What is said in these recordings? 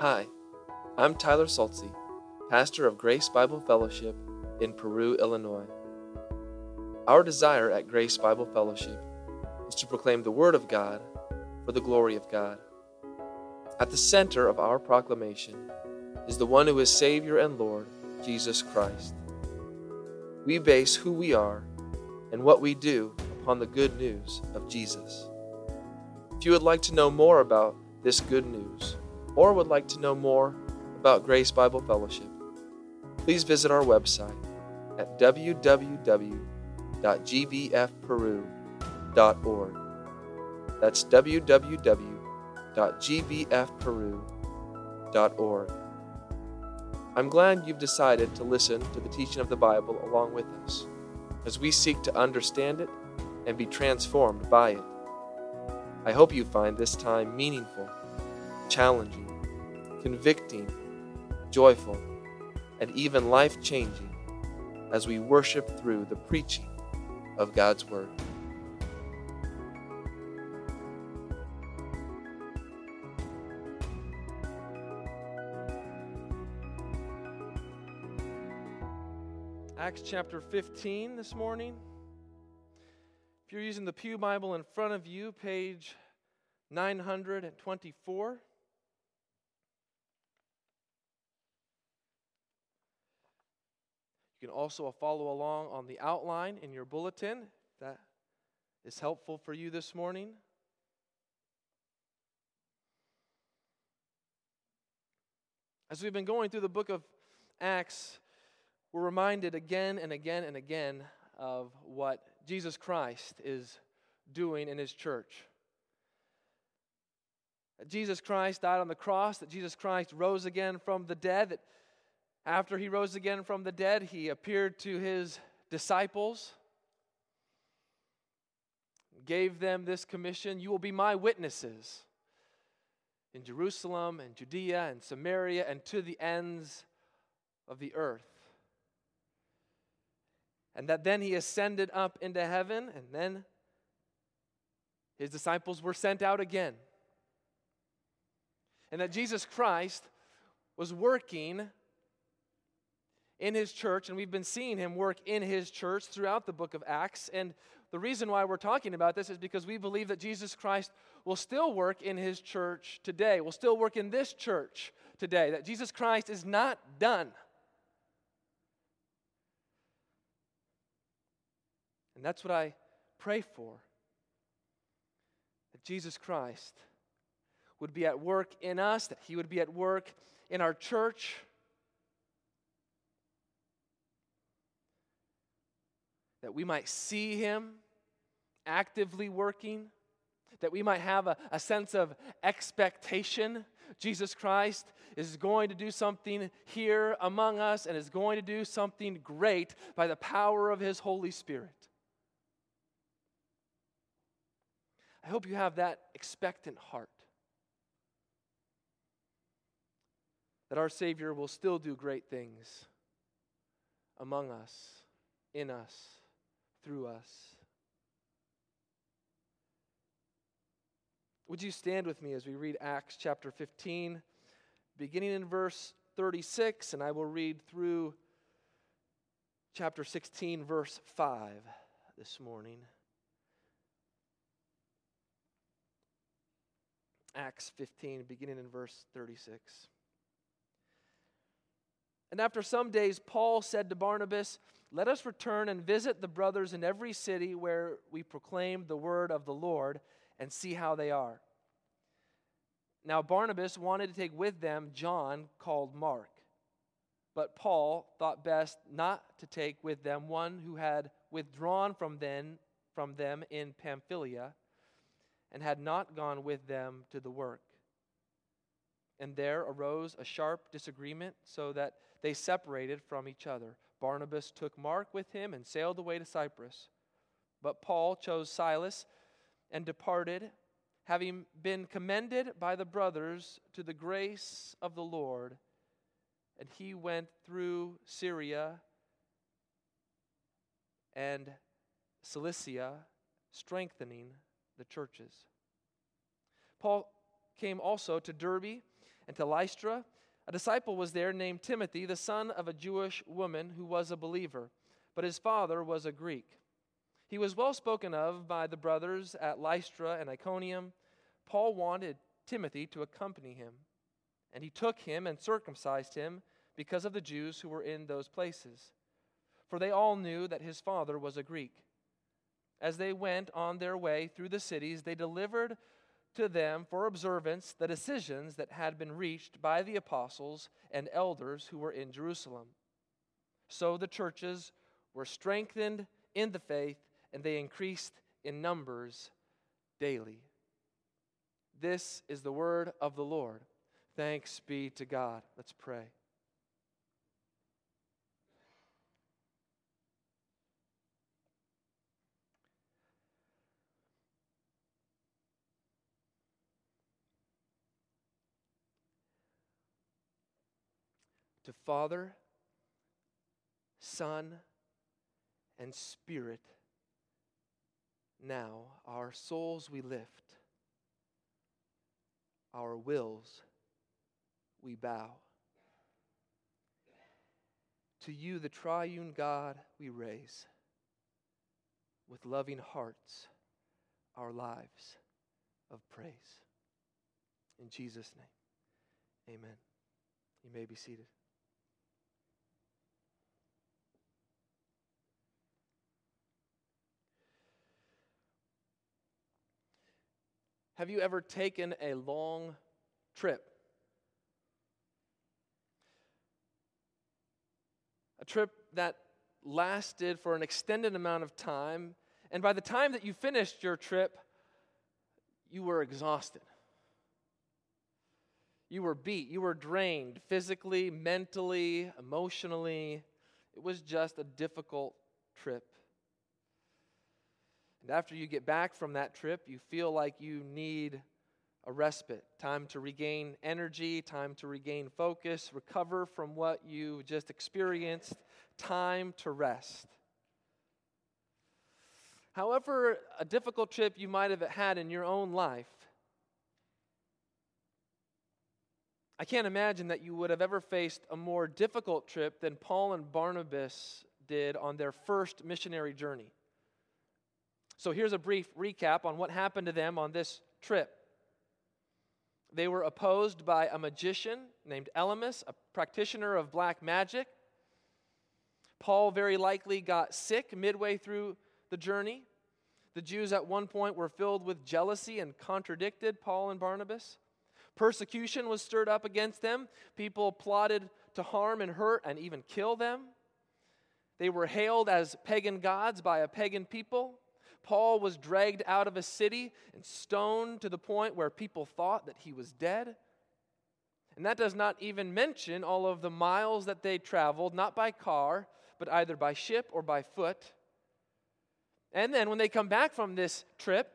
Hi, I'm Tyler Saltzy, pastor of Grace Bible Fellowship in Peru, Illinois. Our desire at Grace Bible Fellowship is to proclaim the Word of God for the glory of God. At the center of our proclamation is the one who is Savior and Lord, Jesus Christ. We base who we are and what we do upon the good news of Jesus. If you would like to know more about this good news, or would like to know more about Grace Bible Fellowship, please visit our website at www.gbfperu.org. That's www.gbfperu.org. I'm glad you've decided to listen to the teaching of the Bible along with us as we seek to understand it and be transformed by it. I hope you find this time meaningful, challenging, convicting, joyful, and even life changing as we worship through the preaching of God's Word. Acts chapter 15 this morning. If you're using the Pew Bible in front of you, page 924. You can also follow along on the outline in your bulletin. That is helpful for you this morning. As we've been going through the book of Acts, we're reminded again and again and again of what Jesus Christ is doing in his church. That Jesus Christ died on the cross, that Jesus Christ rose again from the dead, that after he rose again from the dead, he appeared to his disciples, gave them this commission You will be my witnesses in Jerusalem and Judea and Samaria and to the ends of the earth. And that then he ascended up into heaven, and then his disciples were sent out again. And that Jesus Christ was working in his church, and we've been seeing him work in his church throughout the book of Acts. And the reason why we're talking about this is because we believe that Jesus Christ will still work in his church today, will still work in this church today, that Jesus Christ is not done. And that's what I pray for that Jesus Christ would be at work in us, that he would be at work in our church that we might see Him actively working, that we might have a, a sense of expectation. Jesus Christ is going to do something here among us and is going to do something great by the power of His Holy Spirit. I hope you have that expectant heart. That our Savior will still do great things among us, in us through us. Would you stand with me as we read Acts chapter 15, beginning in verse 36, and I will read through chapter 16, verse 5 this morning. Acts 15, beginning in verse 36. And after some days, Paul said to Barnabas, Let us return and visit the brothers in every city where we proclaim the word of the Lord and see how they are. Now, Barnabas wanted to take with them John, called Mark. But Paul thought best not to take with them one who had withdrawn from, them, from them in Pamphylia and had not gone with them to the work. And there arose a sharp disagreement, so that they separated from each other. Barnabas took Mark with him and sailed away to Cyprus. But Paul chose Silas and departed, having been commended by the brothers to the grace of the Lord. And he went through Syria and Cilicia, strengthening the churches. Paul came also to Derbe And to Lystra, a disciple was there named Timothy, the son of a Jewish woman who was a believer, but his father was a Greek. He was well spoken of by the brothers at Lystra and Iconium. Paul wanted Timothy to accompany him, and he took him and circumcised him because of the Jews who were in those places. For they all knew that his father was a Greek. As they went on their way through the cities, they delivered to them for observance the decisions that had been reached by the apostles and elders who were in Jerusalem. So the churches were strengthened in the faith and they increased in numbers daily. This is the word of the Lord. Thanks be to God. Let's pray. To Father, Son, and Spirit. Now, our souls we lift, our wills we bow. To you, the triune God, we raise with loving hearts our lives of praise. In Jesus' name, amen. You may be seated. Have you ever taken a long trip? A trip that lasted for an extended amount of time, and by the time that you finished your trip, you were exhausted. You were beat. You were drained physically, mentally, emotionally. It was just a difficult trip. And after you get back from that trip, you feel like you need a respite, time to regain energy, time to regain focus, recover from what you just experienced, time to rest. However, a difficult trip you might have had in your own life, I can't imagine that you would have ever faced a more difficult trip than Paul and Barnabas did on their first missionary journey. So here's a brief recap on what happened to them on this trip. They were opposed by a magician named Elymas, a practitioner of black magic. Paul very likely got sick midway through the journey. The Jews at one point were filled with jealousy and contradicted Paul and Barnabas. Persecution was stirred up against them. People plotted to harm and hurt and even kill them. They were hailed as pagan gods by a pagan people. Paul was dragged out of a city and stoned to the point where people thought that he was dead. And that does not even mention all of the miles that they traveled, not by car, but either by ship or by foot. And then when they come back from this trip,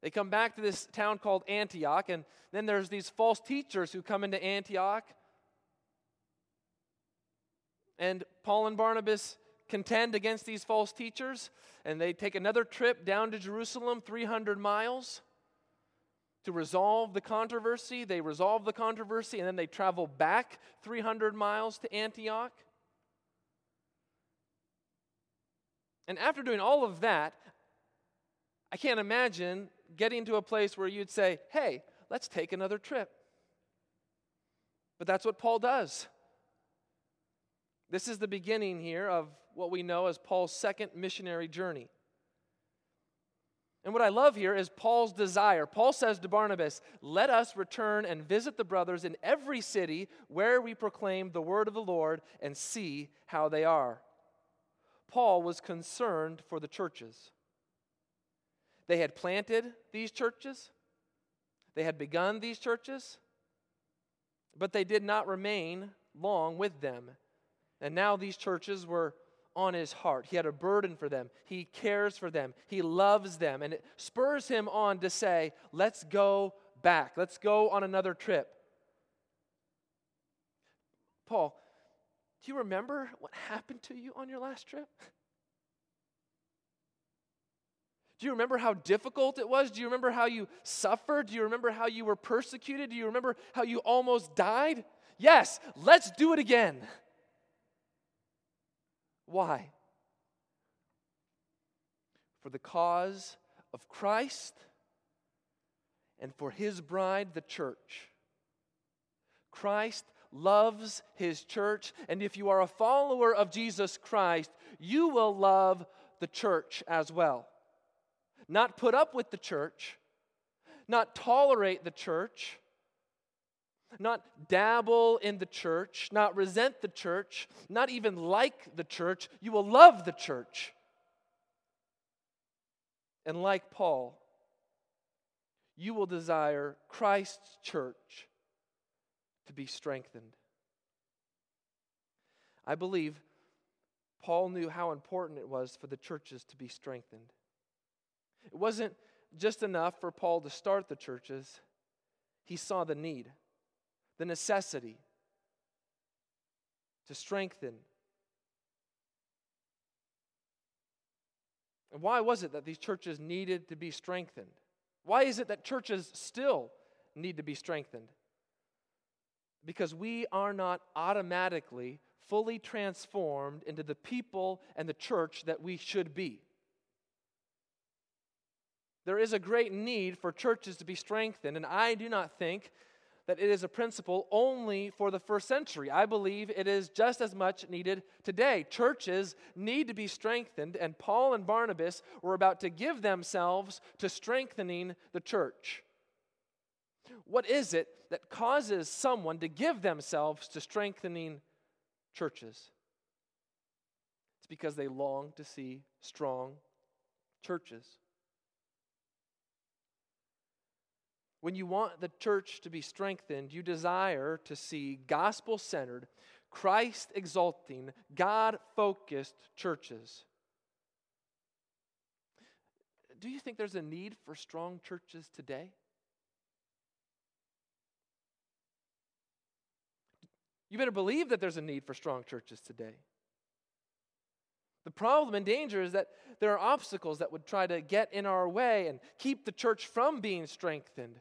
they come back to this town called Antioch, and then there's these false teachers who come into Antioch. And Paul and Barnabas contend against these false teachers, and they take another trip down to Jerusalem, 300 miles, to resolve the controversy. They resolve the controversy, and then they travel back 300 miles to Antioch. And after doing all of that, I can't imagine getting to a place where you'd say, hey, let's take another trip. But that's what Paul does. This is the beginning here of what we know as Paul's second missionary journey. And what I love here is Paul's desire. Paul says to Barnabas, Let us return and visit the brothers in every city where we proclaim the word of the Lord and see how they are. Paul was concerned for the churches. They had planted these churches, they had begun these churches, but they did not remain long with them. And now these churches were on his heart. He had a burden for them. He cares for them. He loves them. And it spurs him on to say, let's go back. Let's go on another trip. Paul, do you remember what happened to you on your last trip? Do you remember how difficult it was? Do you remember how you suffered? Do you remember how you were persecuted? Do you remember how you almost died? Yes, let's do it again. Why? For the cause of Christ and for his bride, the church. Christ loves his church, and if you are a follower of Jesus Christ, you will love the church as well not put up with the church, not tolerate the church, not dabble in the church, not resent the church, not even like the church. You will love the church. And like Paul, you will desire Christ's church to be strengthened. I believe Paul knew how important it was for the churches to be strengthened. It wasn't just enough for Paul to start the churches, he saw the need, the necessity to strengthen. And why was it that these churches needed to be strengthened? Why is it that churches still need to be strengthened? Because we are not automatically fully transformed into the people and the church that we should be. There is a great need for churches to be strengthened, and I do not think that it is a principle only for the first century. I believe it is just as much needed today. Churches need to be strengthened, and Paul and Barnabas were about to give themselves to strengthening the church. What is it that causes someone to give themselves to strengthening churches? It's because they long to see strong churches. When you want the church to be strengthened, you desire to see gospel centered, Christ exalting, God focused churches. Do you think there's a need for strong churches today? You better believe that there's a need for strong churches today. The problem and danger is that there are obstacles that would try to get in our way and keep the church from being strengthened.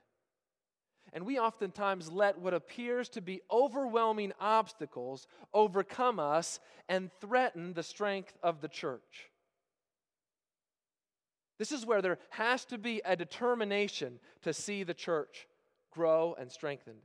And we oftentimes let what appears to be overwhelming obstacles overcome us and threaten the strength of the church. This is where there has to be a determination to see the church grow and strengthen.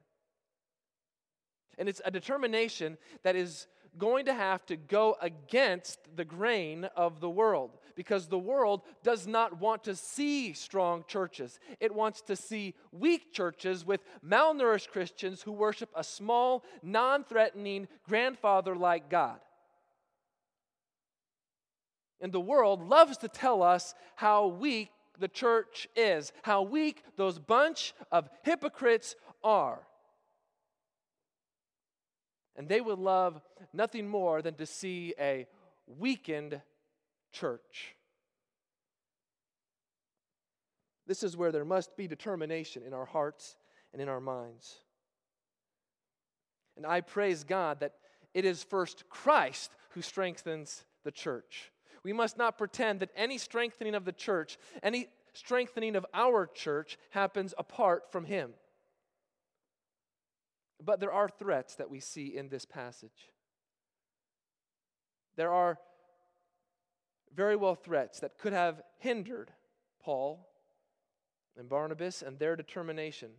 And it's a determination that is going to have to go against the grain of the world because the world does not want to see strong churches. It wants to see weak churches with malnourished Christians who worship a small, non threatening, grandfather like God. And the world loves to tell us how weak the church is, how weak those bunch of hypocrites are. And they would love nothing more than to see a weakened church. This is where there must be determination in our hearts and in our minds. And I praise God that it is first Christ who strengthens the church. We must not pretend that any strengthening of the church, any strengthening of our church, happens apart from Him. But there are threats that we see in this passage. There are very well threats that could have hindered Paul and Barnabas and their determination.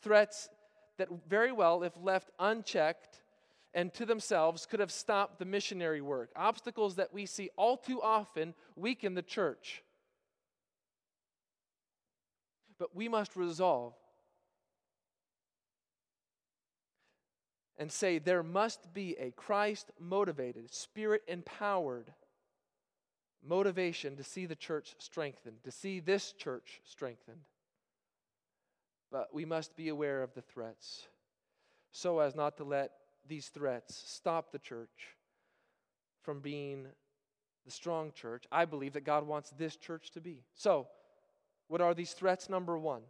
Threats that very well, if left unchecked and to themselves, could have stopped the missionary work. Obstacles that we see all too often weaken the church. But we must resolve and say there must be a Christ motivated, spirit empowered motivation to see the church strengthened, to see this church strengthened. But we must be aware of the threats so as not to let these threats stop the church from being the strong church I believe that God wants this church to be. So, what are these threats? Number one,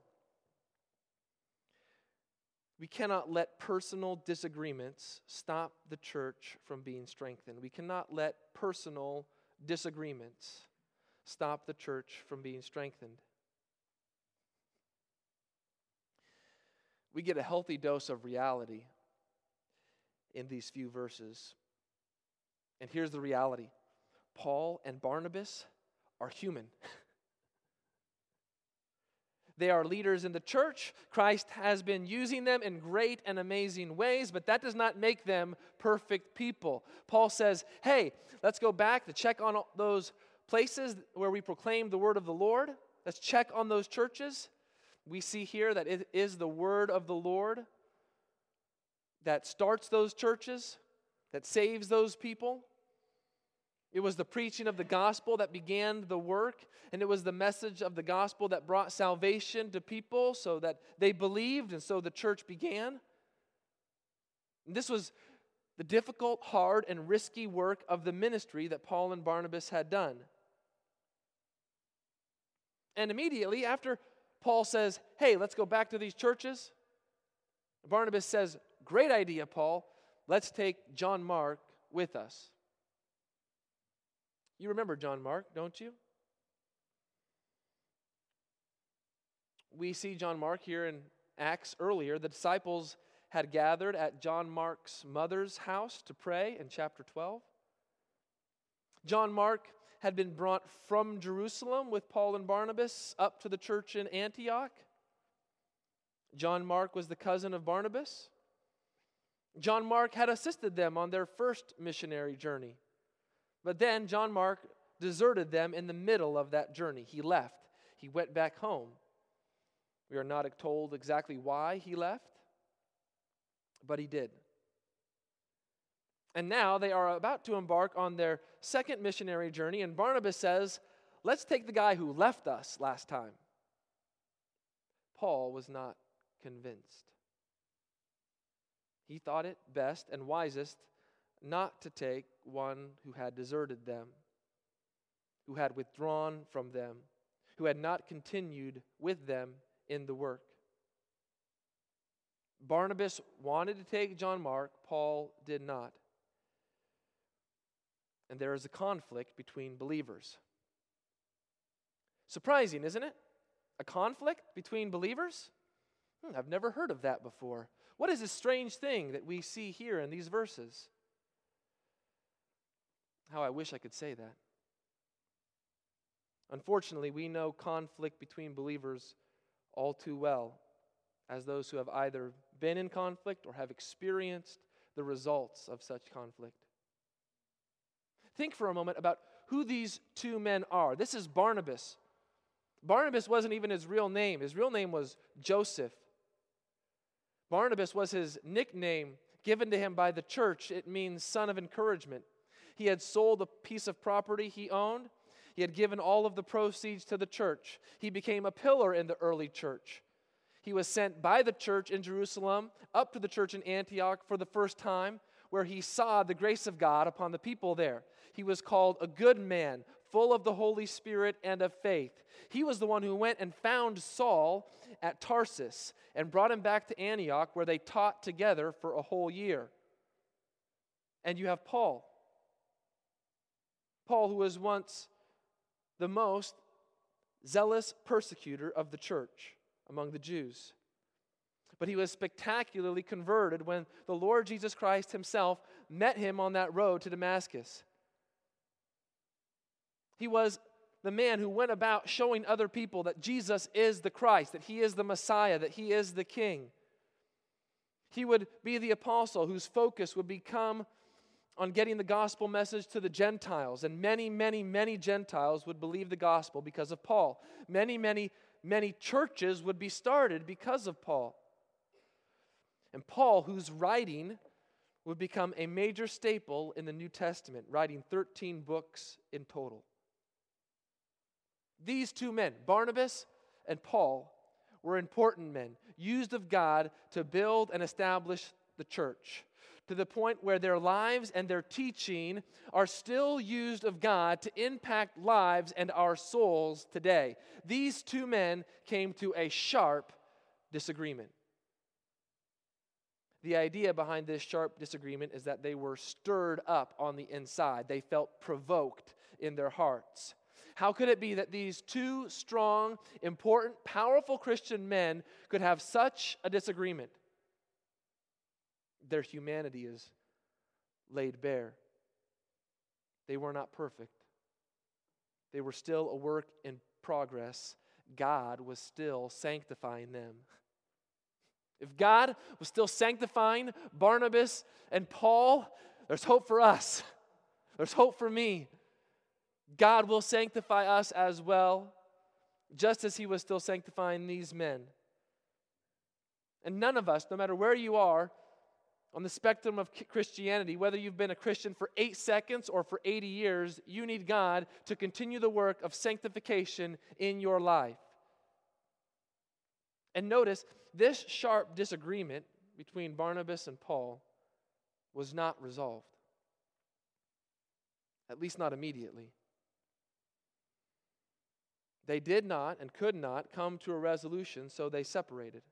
we cannot let personal disagreements stop the church from being strengthened. We cannot let personal disagreements stop the church from being strengthened. We get a healthy dose of reality in these few verses. And here's the reality Paul and Barnabas are human. They are leaders in the church. Christ has been using them in great and amazing ways, but that does not make them perfect people. Paul says, hey, let's go back to check on those places where we proclaim the word of the Lord. Let's check on those churches. We see here that it is the word of the Lord that starts those churches, that saves those people. It was the preaching of the gospel that began the work, and it was the message of the gospel that brought salvation to people so that they believed, and so the church began. And this was the difficult, hard, and risky work of the ministry that Paul and Barnabas had done. And immediately after Paul says, Hey, let's go back to these churches, Barnabas says, Great idea, Paul. Let's take John Mark with us. You remember John Mark, don't you? We see John Mark here in Acts earlier. The disciples had gathered at John Mark's mother's house to pray in chapter 12. John Mark had been brought from Jerusalem with Paul and Barnabas up to the church in Antioch. John Mark was the cousin of Barnabas. John Mark had assisted them on their first missionary journey. But then John Mark deserted them in the middle of that journey. He left, he went back home. We are not told exactly why he left, but he did. And now they are about to embark on their second missionary journey, and Barnabas says, Let's take the guy who left us last time. Paul was not convinced. He thought it best and wisest not to take one who had deserted them, who had withdrawn from them, who had not continued with them in the work. Barnabas wanted to take John Mark, Paul did not. And there is a conflict between believers. Surprising, isn't it? A conflict between believers? Hmm, I've never heard of that before. What is this strange thing that we see here in these verses? How I wish I could say that. Unfortunately, we know conflict between believers all too well as those who have either been in conflict or have experienced the results of such conflict. Think for a moment about who these two men are. This is Barnabas. Barnabas wasn't even his real name, his real name was Joseph. Barnabas was his nickname given to him by the church. It means son of encouragement. He had sold a piece of property he owned. He had given all of the proceeds to the church. He became a pillar in the early church. He was sent by the church in Jerusalem up to the church in Antioch for the first time, where he saw the grace of God upon the people there. He was called a good man, full of the Holy Spirit and of faith. He was the one who went and found Saul at Tarsus and brought him back to Antioch, where they taught together for a whole year. And you have Paul. Paul, who was once the most zealous persecutor of the church among the Jews. But he was spectacularly converted when the Lord Jesus Christ himself met him on that road to Damascus. He was the man who went about showing other people that Jesus is the Christ, that he is the Messiah, that he is the King. He would be the apostle whose focus would become on getting the gospel message to the Gentiles. And many, many, many Gentiles would believe the gospel because of Paul. Many, many, many churches would be started because of Paul. And Paul, whose writing would become a major staple in the New Testament, writing 13 books in total. These two men, Barnabas and Paul, were important men, used of God to build and establish the church to the point where their lives and their teaching are still used of God to impact lives and our souls today. These two men came to a sharp disagreement. The idea behind this sharp disagreement is that they were stirred up on the inside. They felt provoked in their hearts. How could it be that these two strong, important, powerful Christian men could have such a disagreement? Their humanity is laid bare. They were not perfect, they were still a work in progress. God was still sanctifying them. If God was still sanctifying Barnabas and Paul, there's hope for us. There's hope for me. God will sanctify us as well, just as He was still sanctifying these men. And none of us, no matter where you are on the spectrum of Christianity, whether you've been a Christian for eight seconds or for 80 years, you need God to continue the work of sanctification in your life. And notice, this sharp disagreement between Barnabas and Paul was not resolved, at least not immediately. They did not and could not come to a resolution, so they separated.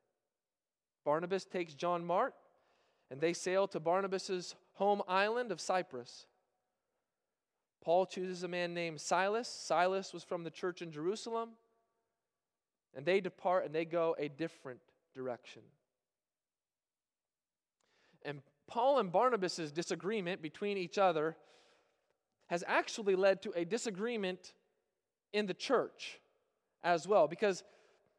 Barnabas takes John Mark, and they sail to Barnabas's home island of Cyprus. Paul chooses a man named Silas. Silas was from the church in Jerusalem. And they depart and they go a different direction. And Paul and Barnabas' disagreement between each other has actually led to a disagreement in the church as well. Because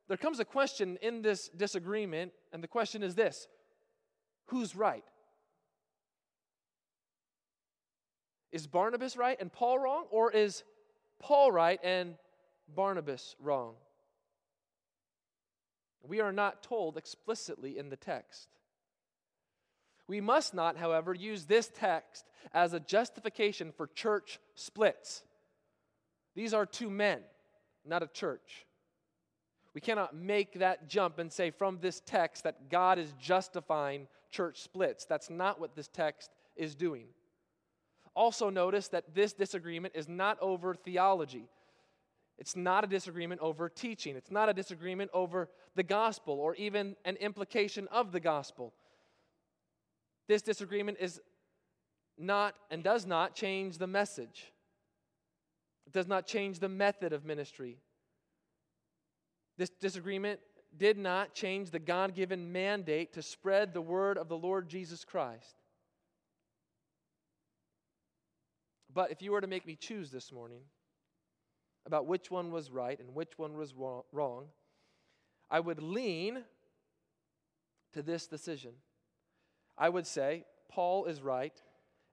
there comes a question in this disagreement, and the question is this Who's right? Is Barnabas right and Paul wrong? Or is Paul right and Barnabas wrong? We are not told explicitly in the text. We must not, however, use this text as a justification for church splits. These are two men not a church. We cannot make that jump and say from this text that God is justifying church splits. That's not what this text is doing. Also, notice that this disagreement is not over theology. It's not a disagreement over teaching. It's not a disagreement over the gospel or even an implication of the gospel. This disagreement is not and does not change the message. It does not change the method of ministry. This disagreement did not change the God given mandate to spread the word of the Lord Jesus Christ. But if you were to make me choose this morning about which one was right and which one was wrong, I would lean to this decision. I would say Paul is right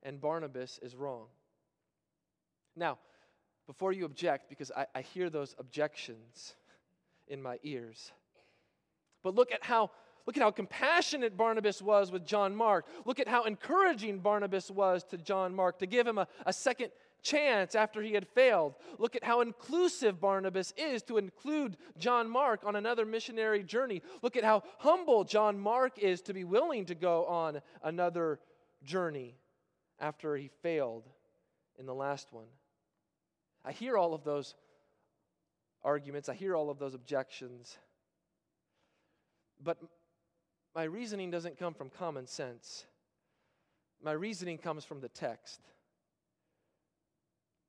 and Barnabas is wrong. Now, before you object, because I, I hear those objections in my ears. But look at how look at how compassionate Barnabas was with John Mark. Look at how encouraging Barnabas was to John Mark to give him a, a second chance after he had failed. Look at how inclusive Barnabas is to include John Mark on another missionary journey. Look at how humble John Mark is to be willing to go on another journey after he failed in the last one. I hear all of those arguments, I hear all of those objections. But my reasoning doesn't come from common sense. My reasoning comes from the text.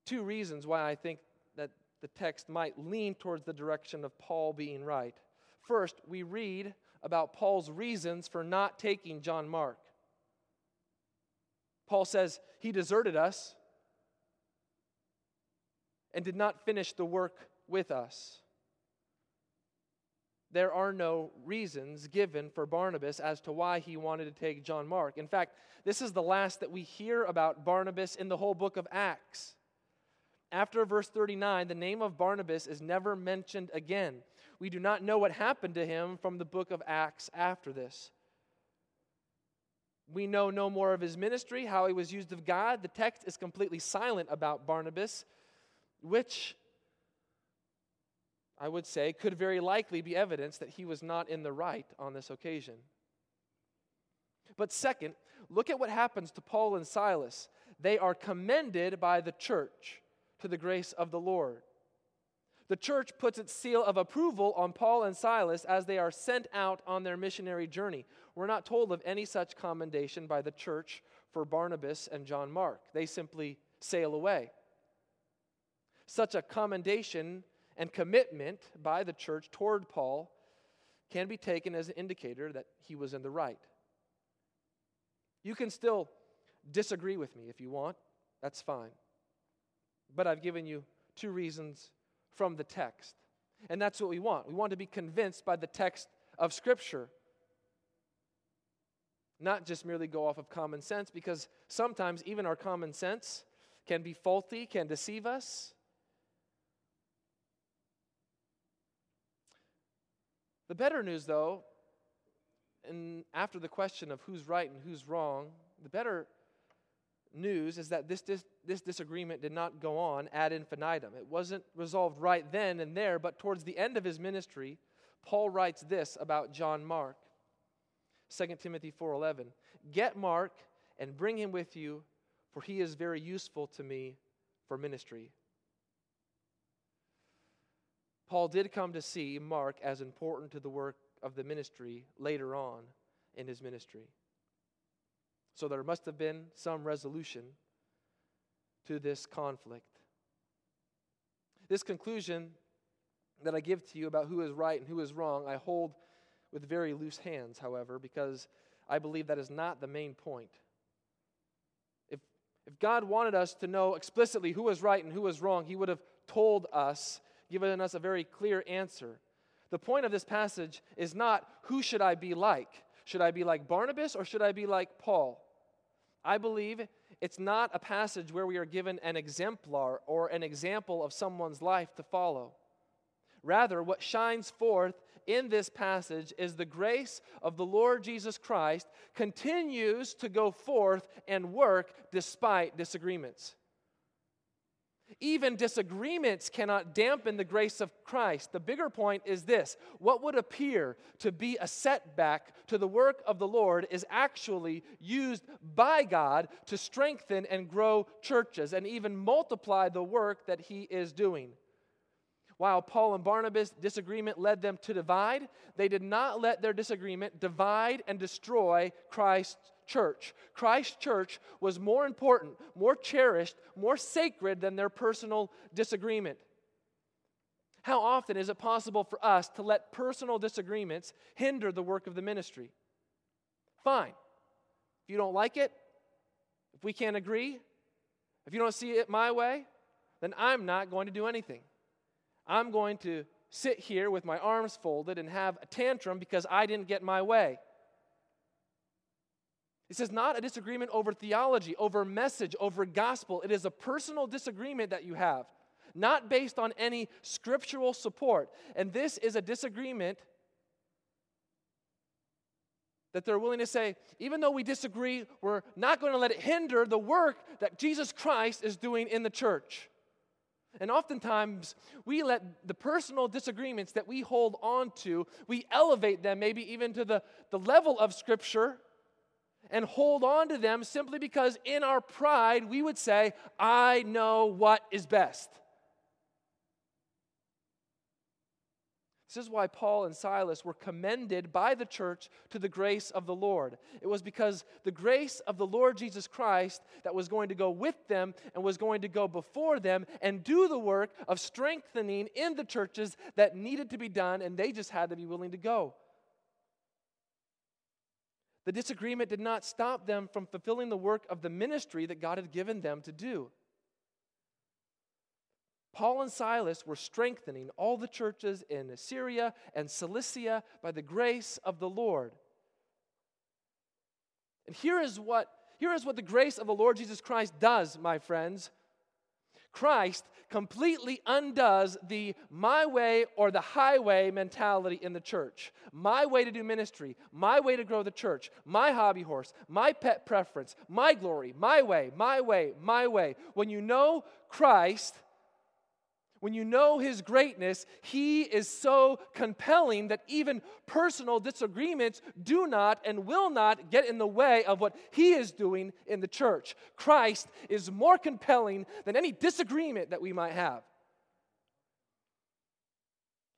Two reasons why I think that the text might lean towards the direction of Paul being right. First, we read about Paul's reasons for not taking John Mark. Paul says he deserted us and did not finish the work with us. There are no reasons given for Barnabas as to why he wanted to take John Mark. In fact, this is the last that we hear about Barnabas in the whole book of Acts. After verse 39, the name of Barnabas is never mentioned again. We do not know what happened to him from the book of Acts after this. We know no more of his ministry, how he was used of God. The text is completely silent about Barnabas which I would say could very likely be evidence that he was not in the right on this occasion. But second, look at what happens to Paul and Silas. They are commended by the church to the grace of the Lord. The church puts its seal of approval on Paul and Silas as they are sent out on their missionary journey. We're not told of any such commendation by the church for Barnabas and John Mark. They simply sail away. Such a commendation and commitment by the church toward Paul can be taken as an indicator that he was in the right. You can still disagree with me if you want, that's fine. But I've given you two reasons from the text. And that's what we want. We want to be convinced by the text of Scripture, not just merely go off of common sense, because sometimes even our common sense can be faulty, can deceive us. The better news, though, and after the question of who's right and who's wrong, the better news is that this, this, this, disagreement did not go on ad infinitum. It wasn't resolved right then and there, but towards the end of his ministry, Paul writes this about John Mark. 2 Timothy 4:11 Get Mark and bring him with you for he is very useful to me for ministry. Paul did come to see Mark as important to the work of the ministry later on in his ministry. So there must have been some resolution to this conflict. This conclusion that I give to you about who is right and who is wrong, I hold with very loose hands, however, because I believe that is not the main point. If, if God wanted us to know explicitly who was right and who was wrong, He would have told us, given us a very clear answer. The point of this passage is not who should I be like? Should I be like Barnabas or should I be like Paul? I believe it's not a passage where we are given an exemplar or an example of someone's life to follow. Rather, what shines forth in this passage is the grace of the Lord Jesus Christ continues to go forth and work despite disagreements. Even disagreements cannot dampen the grace of Christ. The bigger point is this what would appear to be a setback to the work of the Lord is actually used by God to strengthen and grow churches and even multiply the work that He is doing. While Paul and Barnabas' disagreement led them to divide, they did not let their disagreement divide and destroy Christ's church. Christ's church was more important, more cherished, more sacred than their personal disagreement. How often is it possible for us to let personal disagreements hinder the work of the ministry? Fine. If you don't like it, if we can't agree, if you don't see it my way, then I'm not going to do anything. I'm going to sit here with my arms folded and have a tantrum because I didn't get my way. This is not a disagreement over theology, over message, over gospel. It is a personal disagreement that you have, not based on any scriptural support. And this is a disagreement that they're willing to say, even though we disagree, we're not going to let it hinder the work that Jesus Christ is doing in the church. And oftentimes, we let the personal disagreements that we hold on to, we elevate them maybe even to the, the level of Scripture and hold on to them simply because in our pride we would say, I know what is best. This is why Paul and Silas were commended by the church to the grace of the Lord. It was because the grace of the Lord Jesus Christ that was going to go with them and was going to go before them and do the work of strengthening in the churches that needed to be done, and they just had to be willing to go. The disagreement did not stop them from fulfilling the work of the ministry that God had given them to do. Paul and Silas were strengthening all the churches in Syria and Cilicia by the grace of the Lord. And here is what here is what the grace of the Lord Jesus Christ does, my friends. Christ completely undoes the my way or the highway mentality in the church. My way to do ministry, my way to grow the church, my hobby horse, my pet preference, my glory, my way, my way, my way. When you know Christ, when you know his greatness, he is so compelling that even personal disagreements do not and will not get in the way of what he is doing in the church. Christ is more compelling than any disagreement that we might have.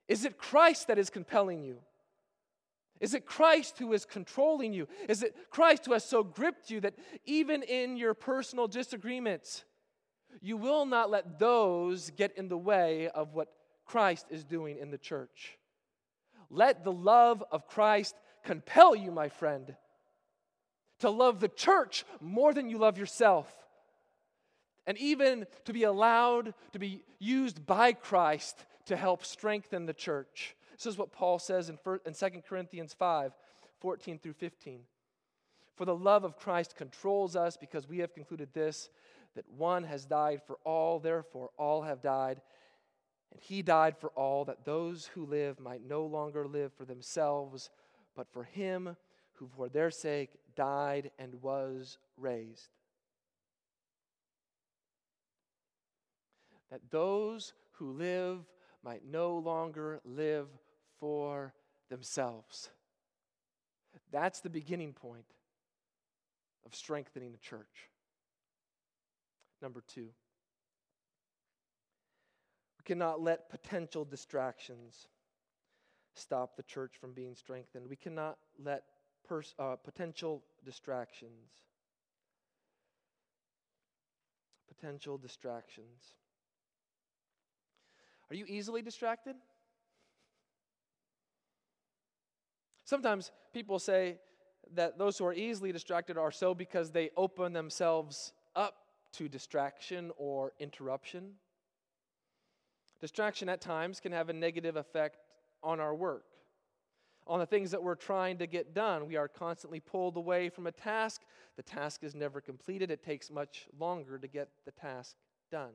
Is it Christ that is compelling you? Is it Christ who is controlling you? Is it Christ who has so gripped you that even in your personal disagreements, You will not let those get in the way of what Christ is doing in the church. Let the love of Christ compel you, my friend, to love the church more than you love yourself. And even to be allowed to be used by Christ to help strengthen the church. This is what Paul says in, 2 Corinthians 5 14 through 15. For the love of Christ controls us because we have concluded this that one has died for all, therefore all have died. And he died for all, that those who live might no longer live for themselves, but for him who for their sake died and was raised. That those who live might no longer live for themselves. That's the beginning point of strengthening the church. Number two, we cannot let potential distractions stop the church from being strengthened. We cannot let pers- uh, potential distractions. Potential distractions. Are you easily distracted? Sometimes people say that those who are easily distracted are so because they open themselves up to distraction or interruption. Distraction at times can have a negative effect on our work, on the things that we're trying to get done. We are constantly pulled away from a task. The task is never completed, it takes much longer to get the task done.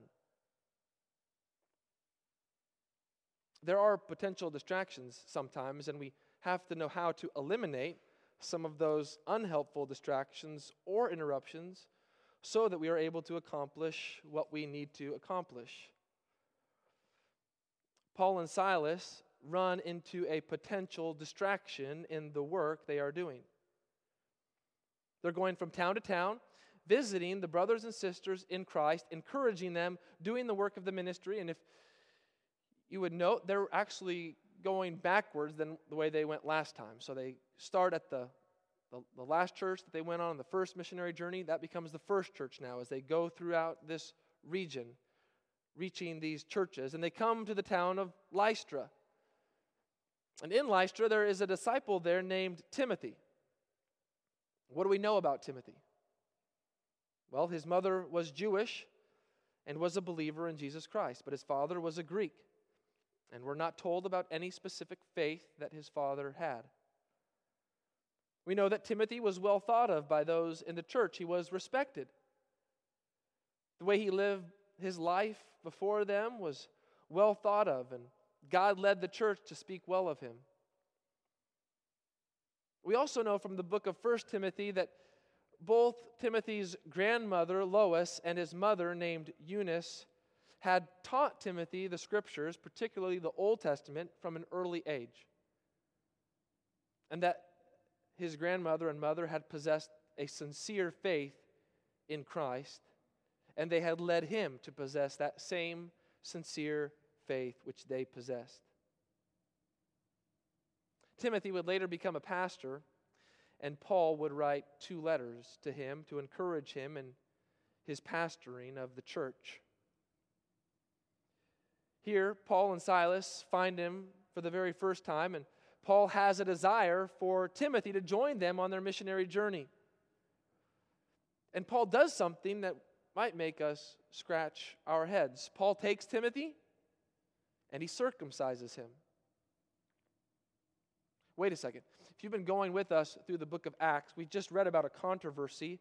There are potential distractions sometimes, and we have to know how to eliminate some of those unhelpful distractions or interruptions so that we are able to accomplish what we need to accomplish. Paul and Silas run into a potential distraction in the work they are doing. They're going from town to town, visiting the brothers and sisters in Christ, encouraging them, doing the work of the ministry. And if you would note, they're actually going backwards than the way they went last time. So they start at the the, the last church that they went on, the first missionary journey, that becomes the first church now as they go throughout this region, reaching these churches. And they come to the town of Lystra. And in Lystra, there is a disciple there named Timothy. What do we know about Timothy? Well, his mother was Jewish and was a believer in Jesus Christ, but his father was a Greek. And we're not told about any specific faith that his father had. We know that Timothy was well thought of by those in the church, he was respected. The way he lived his life before them was well thought of, and God led the church to speak well of him. We also know from the book of 1 Timothy that both Timothy's grandmother, Lois, and his mother, named Eunice, had taught Timothy the scriptures, particularly the Old Testament, from an early age. And that his grandmother and mother had possessed a sincere faith in Christ, and they had led him to possess that same sincere faith which they possessed. Timothy would later become a pastor, and Paul would write two letters to him to encourage him in his pastoring of the church. Here, Paul and Silas find him for the very first time, and Paul has a desire for Timothy to join them on their missionary journey. And Paul does something that might make us scratch our heads. Paul takes Timothy and he circumcises him. Wait a second. If you've been going with us through the book of Acts, we just read about a controversy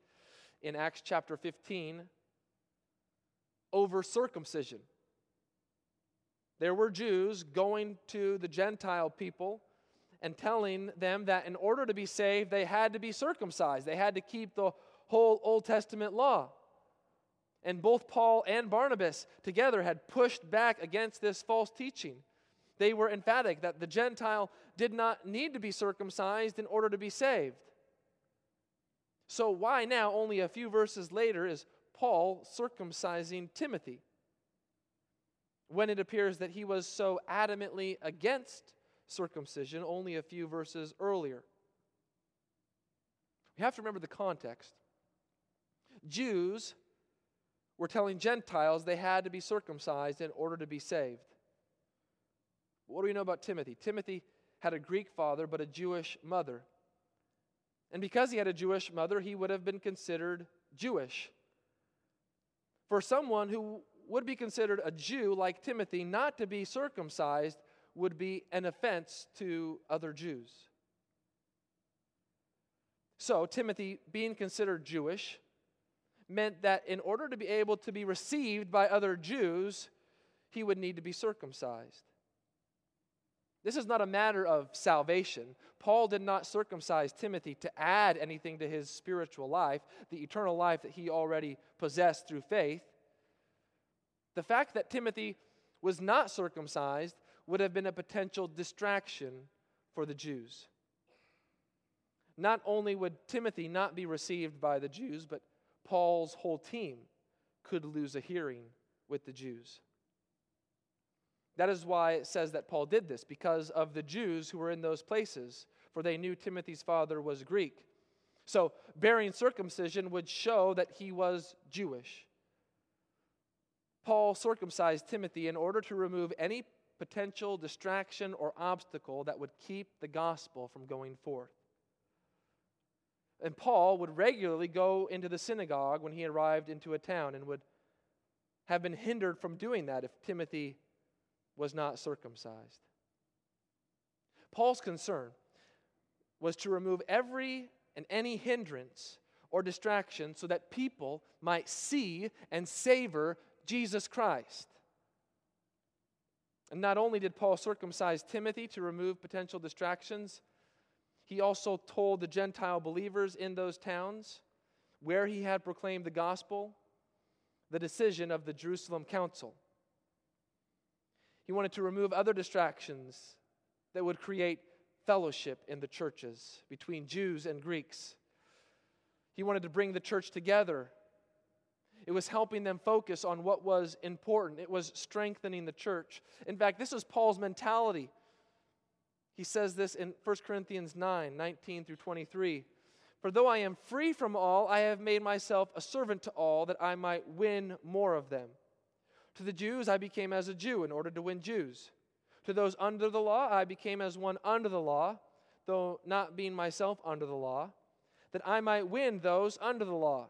in Acts chapter 15 over circumcision. There were Jews going to the Gentile people and telling them that in order to be saved, they had to be circumcised. They had to keep the whole Old Testament law. And both Paul and Barnabas together had pushed back against this false teaching. They were emphatic that the Gentile did not need to be circumcised in order to be saved. So, why now, only a few verses later, is Paul circumcising Timothy? When it appears that he was so adamantly against circumcision only a few verses earlier. We have to remember the context. Jews were telling Gentiles they had to be circumcised in order to be saved. What do we know about Timothy? Timothy had a Greek father, but a Jewish mother. And because he had a Jewish mother, he would have been considered Jewish. For someone who would be considered a Jew like Timothy, not to be circumcised would be an offense to other Jews. So, Timothy, being considered Jewish, meant that in order to be able to be received by other Jews, he would need to be circumcised. This is not a matter of salvation. Paul did not circumcise Timothy to add anything to his spiritual life, the eternal life that he already possessed through faith. The fact that Timothy was not circumcised would have been a potential distraction for the Jews. Not only would Timothy not be received by the Jews, but Paul's whole team could lose a hearing with the Jews. That is why it says that Paul did this, because of the Jews who were in those places, for they knew Timothy's father was Greek. So, bearing circumcision would show that he was Jewish. Paul circumcised Timothy in order to remove any potential distraction or obstacle that would keep the gospel from going forth. And Paul would regularly go into the synagogue when he arrived into a town and would have been hindered from doing that if Timothy was not circumcised. Paul's concern was to remove every and any hindrance or distraction so that people might see and savor Jesus Christ. And not only did Paul circumcise Timothy to remove potential distractions, he also told the Gentile believers in those towns where he had proclaimed the gospel the decision of the Jerusalem council. He wanted to remove other distractions that would create fellowship in the churches between Jews and Greeks. He wanted to bring the church together. It was helping them focus on what was important. It was strengthening the church. In fact, this is Paul's mentality. He says this in 1 Corinthians 9 19 through 23. For though I am free from all, I have made myself a servant to all that I might win more of them. To the Jews, I became as a Jew in order to win Jews. To those under the law, I became as one under the law, though not being myself under the law, that I might win those under the law.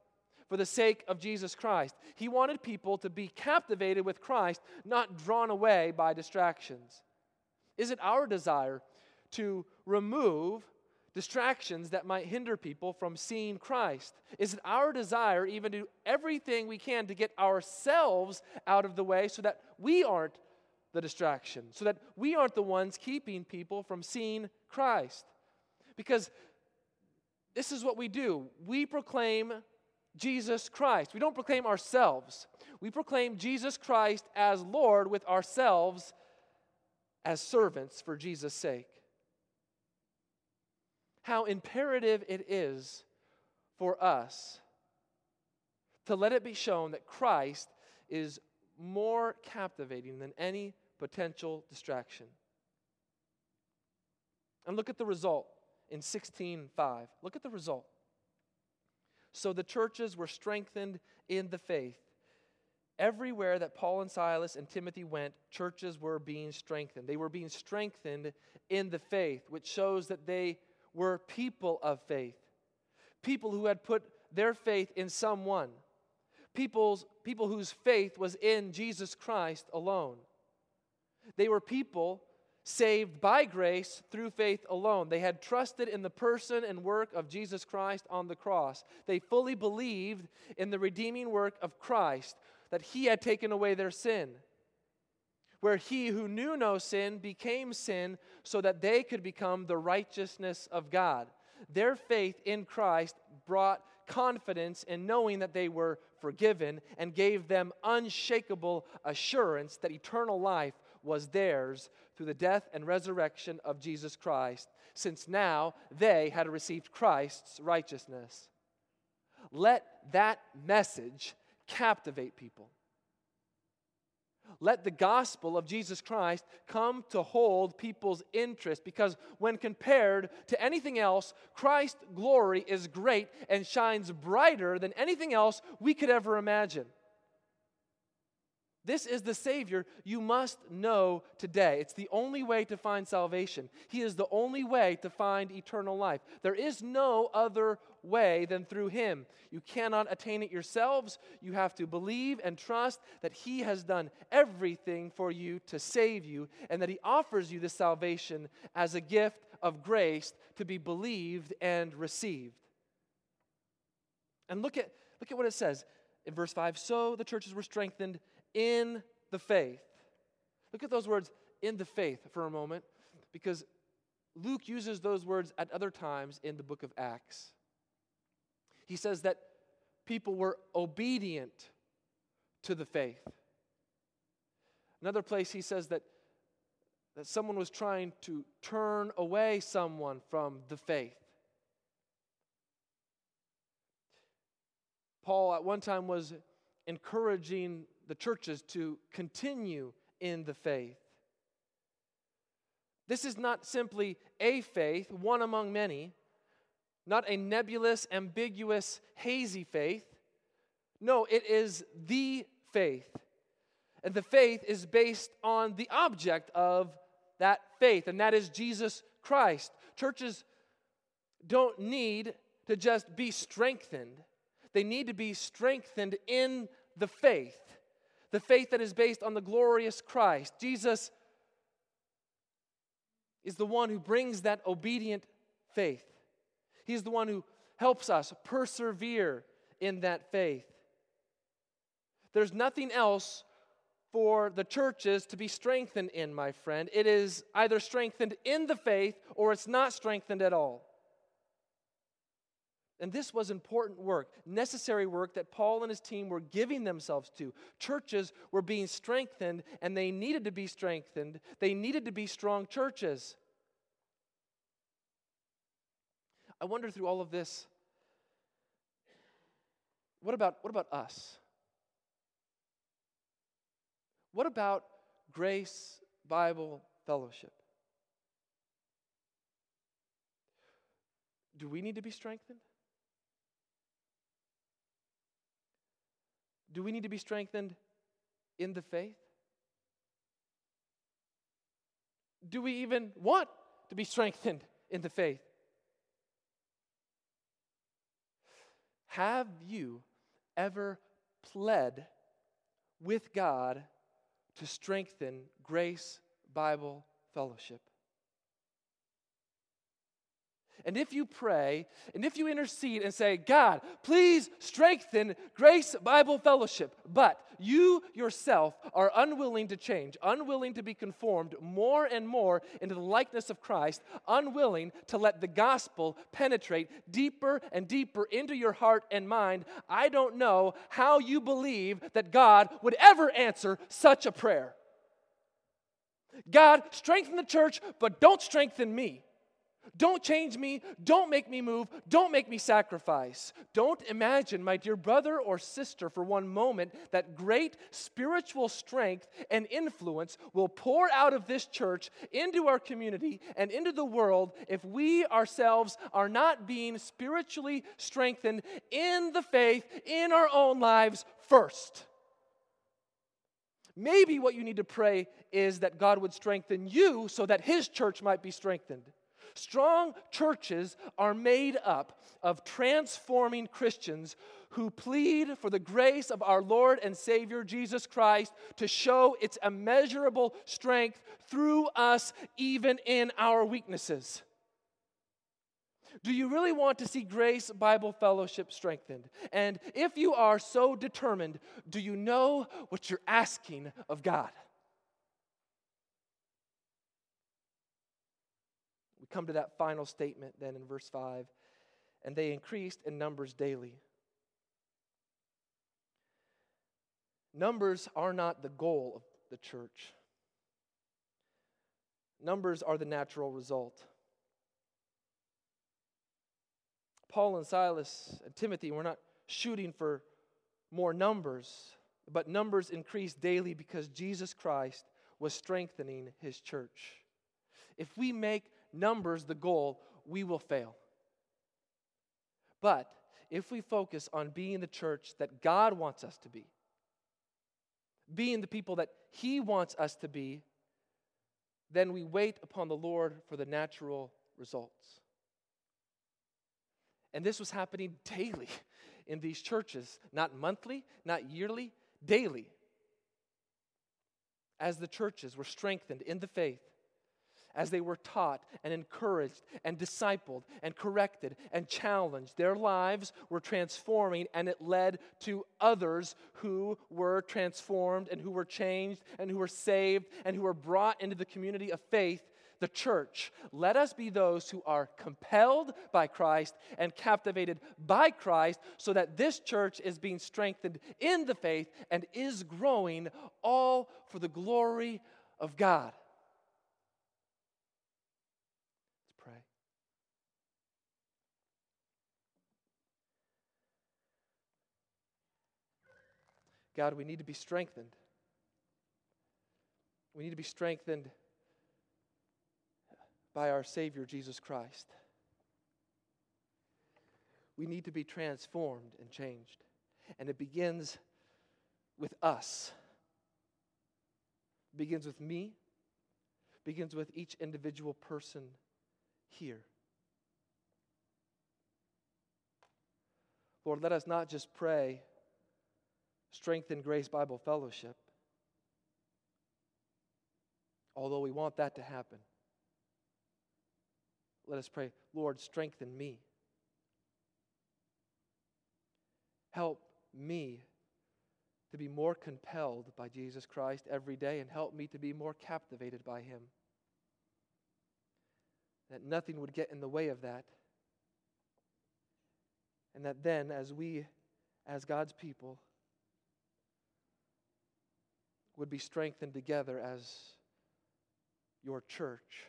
for the sake of Jesus Christ. He wanted people to be captivated with Christ, not drawn away by distractions. Is it our desire to remove distractions that might hinder people from seeing Christ? Is it our desire even to do everything we can to get ourselves out of the way so that we aren't the distraction, so that we aren't the ones keeping people from seeing Christ? Because this is what we do we proclaim Jesus Christ. We don't proclaim ourselves, we proclaim Jesus Christ as Lord with ourselves as servants for Jesus' sake how imperative it is for us to let it be shown that Christ is more captivating than any potential distraction. And look at the result in 16:5. Look at the result. So the churches were strengthened in the faith. Everywhere that Paul and Silas and Timothy went, churches were being strengthened. They were being strengthened in the faith, which shows that they were people of faith, people who had put their faith in someone, people's, people whose faith was in Jesus Christ alone. They were people saved by grace through faith alone. They had trusted in the person and work of Jesus Christ on the cross. They fully believed in the redeeming work of Christ, that He had taken away their sin where he who knew no sin became sin so that they could become the righteousness of God. Their faith in Christ brought confidence in knowing that they were forgiven and gave them unshakable assurance that eternal life was theirs through the death and resurrection of Jesus Christ, since now they had received Christ's righteousness. Let that message captivate people. Let the gospel of Jesus Christ come to hold people's interest because when compared to anything else, Christ's glory is great and shines brighter than anything else we could ever imagine. This is the Savior you must know today. It's the only way to find salvation. He is the only way to find eternal life. There is no other way than through Him. You cannot attain it yourselves. You have to believe and trust that He has done everything for you to save you and that He offers you this salvation as a gift of grace to be believed and received. And look at, look at what it says in verse 5 So the churches were strengthened in the faith. Look at those words, in the faith, for a moment, because Luke uses those words at other times in the book of Acts. He says that people were obedient to the faith. Another place he says that, that someone was trying to turn away someone from the faith. Paul at one time was encouraging the churches to continue in the faith. This is not simply a faith, one among many, not a nebulous, ambiguous, hazy faith. No, it is the faith. And the faith is based on the object of that faith, and that is Jesus Christ. Churches don't need to just be strengthened, they need to be strengthened in the faith the faith that is based on the glorious Christ. Jesus is the one who brings that obedient faith. He's the one who helps us persevere in that faith. There's nothing else for the churches to be strengthened in, my friend. It is either strengthened in the faith or it's not strengthened at all. And this was important work, necessary work that Paul and his team were giving themselves to. Churches were being strengthened, and they needed to be strengthened. They needed to be strong churches. I wonder through all of this what about, what about us? What about Grace Bible Fellowship? Do we need to be strengthened? Do we need to be strengthened in the faith? Do we even want to be strengthened in the faith? Have you ever pled with God to strengthen Grace Bible Fellowship? And if you pray and if you intercede and say, God, please strengthen Grace Bible Fellowship, but you yourself are unwilling to change, unwilling to be conformed more and more into the likeness of Christ, unwilling to let the gospel penetrate deeper and deeper into your heart and mind, I don't know how you believe that God would ever answer such a prayer. God, strengthen the church, but don't strengthen me. Don't change me. Don't make me move. Don't make me sacrifice. Don't imagine, my dear brother or sister, for one moment that great spiritual strength and influence will pour out of this church into our community and into the world if we ourselves are not being spiritually strengthened in the faith in our own lives first. Maybe what you need to pray is that God would strengthen you so that His church might be strengthened. Strong churches are made up of transforming Christians who plead for the grace of our Lord and Savior Jesus Christ to show its immeasurable strength through us, even in our weaknesses. Do you really want to see Grace Bible Fellowship strengthened? And if you are so determined, do you know what you're asking of God? Come to that final statement then in verse 5. and they increased in numbers daily. Numbers are not the goal of the church. Numbers are the natural result. Paul and Silas and Timothy were not shooting for more numbers, but numbers increased daily because Jesus Christ was strengthening his church. If we make numbers the goal, we will fail. But if we focus on being the church that God wants us to be, being the people that He wants us to be, then we wait upon the Lord for the natural results. And this was happening daily in these churches, not monthly, not yearly, daily. As the churches were strengthened in the faith, as they were taught and encouraged and discipled and corrected and challenged, their lives were transforming, and it led to others who were transformed and who were changed and who were saved and who were brought into the community of faith, the church. Let us be those who are compelled by Christ and captivated by Christ so that this church is being strengthened in the faith and is growing all for the glory of God. God, we need to be strengthened. We need to be strengthened by our Savior, Jesus Christ. We need to be transformed and changed. And it begins with us. It begins with me. Begins with each individual person here. Lord, let us not just pray strengthen Grace Bible Fellowship. Although we want that to happen, let us pray, Lord, strengthen me. Help me to be more compelled by Jesus Christ every day and help me to be more captivated by Him. That nothing would get in the way of that. And that then, as we, as God's people, would be strengthened together as your church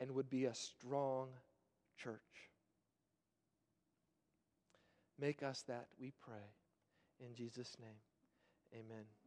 and would be a strong church. Make us that, we pray. In Jesus' name, amen.